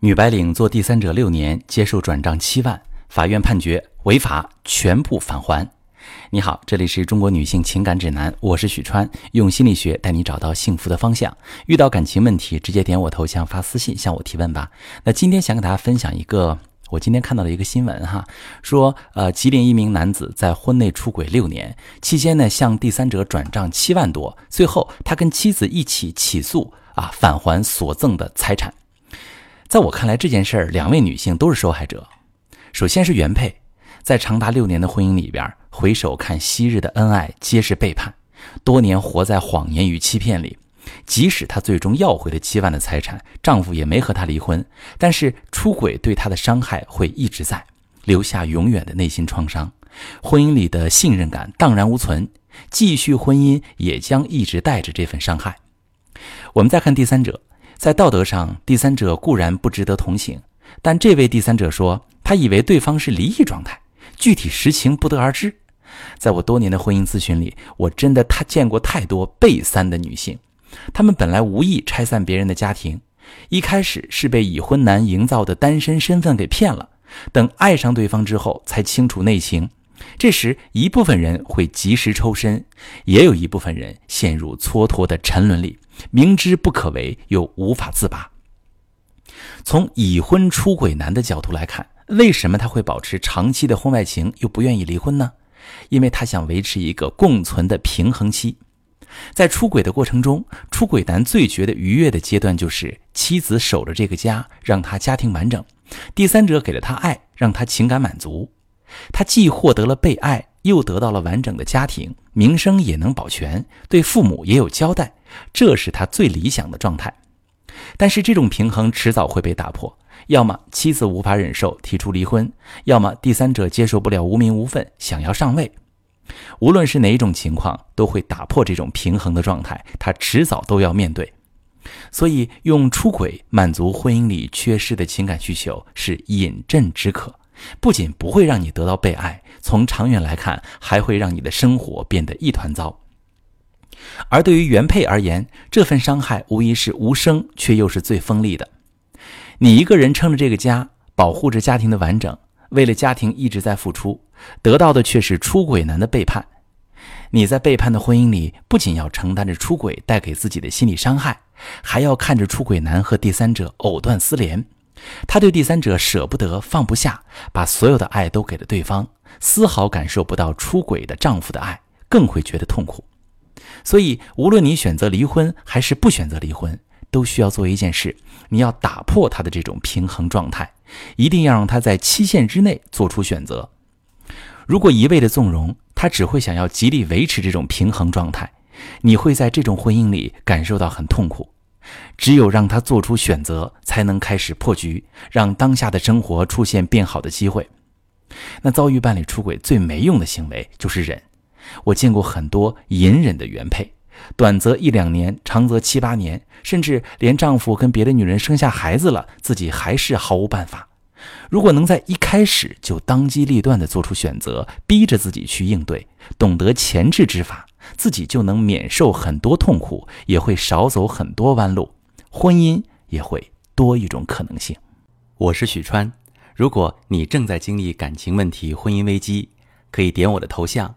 女白领做第三者六年，接受转账七万，法院判决违法，全部返还。你好，这里是中国女性情感指南，我是许川，用心理学带你找到幸福的方向。遇到感情问题，直接点我头像发私信向我提问吧。那今天想跟大家分享一个，我今天看到的一个新闻哈，说呃，吉林一名男子在婚内出轨六年期间呢，向第三者转账七万多，最后他跟妻子一起起诉啊，返还所赠的财产。在我看来，这件事儿两位女性都是受害者。首先是原配，在长达六年的婚姻里边，回首看昔日的恩爱，皆是背叛，多年活在谎言与欺骗里。即使她最终要回了七万的财产，丈夫也没和她离婚，但是出轨对她的伤害会一直在，留下永远的内心创伤。婚姻里的信任感荡然无存，继续婚姻也将一直带着这份伤害。我们再看第三者。在道德上，第三者固然不值得同情，但这位第三者说，他以为对方是离异状态，具体实情不得而知。在我多年的婚姻咨询里，我真的太见过太多被三的女性，她们本来无意拆散别人的家庭，一开始是被已婚男营造的单身身份给骗了，等爱上对方之后才清楚内情。这时，一部分人会及时抽身，也有一部分人陷入蹉跎的沉沦里，明知不可为又无法自拔。从已婚出轨男的角度来看，为什么他会保持长期的婚外情又不愿意离婚呢？因为他想维持一个共存的平衡期。在出轨的过程中，出轨男最觉得愉悦的阶段就是妻子守着这个家，让他家庭完整；第三者给了他爱，让他情感满足。他既获得了被爱，又得到了完整的家庭，名声也能保全，对父母也有交代，这是他最理想的状态。但是这种平衡迟早会被打破，要么妻子无法忍受提出离婚，要么第三者接受不了无名无份想要上位。无论是哪一种情况，都会打破这种平衡的状态，他迟早都要面对。所以，用出轨满足婚姻里缺失的情感需求是饮鸩止渴。不仅不会让你得到被爱，从长远来看，还会让你的生活变得一团糟。而对于原配而言，这份伤害无疑是无声，却又是最锋利的。你一个人撑着这个家，保护着家庭的完整，为了家庭一直在付出，得到的却是出轨男的背叛。你在背叛的婚姻里，不仅要承担着出轨带给自己的心理伤害，还要看着出轨男和第三者藕断丝连。他对第三者舍不得放不下，把所有的爱都给了对方，丝毫感受不到出轨的丈夫的爱，更会觉得痛苦。所以，无论你选择离婚还是不选择离婚，都需要做一件事：你要打破他的这种平衡状态，一定要让他在期限之内做出选择。如果一味的纵容，他只会想要极力维持这种平衡状态，你会在这种婚姻里感受到很痛苦。只有让他做出选择，才能开始破局，让当下的生活出现变好的机会。那遭遇伴侣出轨最没用的行为就是忍。我见过很多隐忍的原配，短则一两年，长则七八年，甚至连丈夫跟别的女人生下孩子了，自己还是毫无办法。如果能在一开始就当机立断地做出选择，逼着自己去应对，懂得前置之法。自己就能免受很多痛苦，也会少走很多弯路，婚姻也会多一种可能性。我是许川，如果你正在经历感情问题、婚姻危机，可以点我的头像，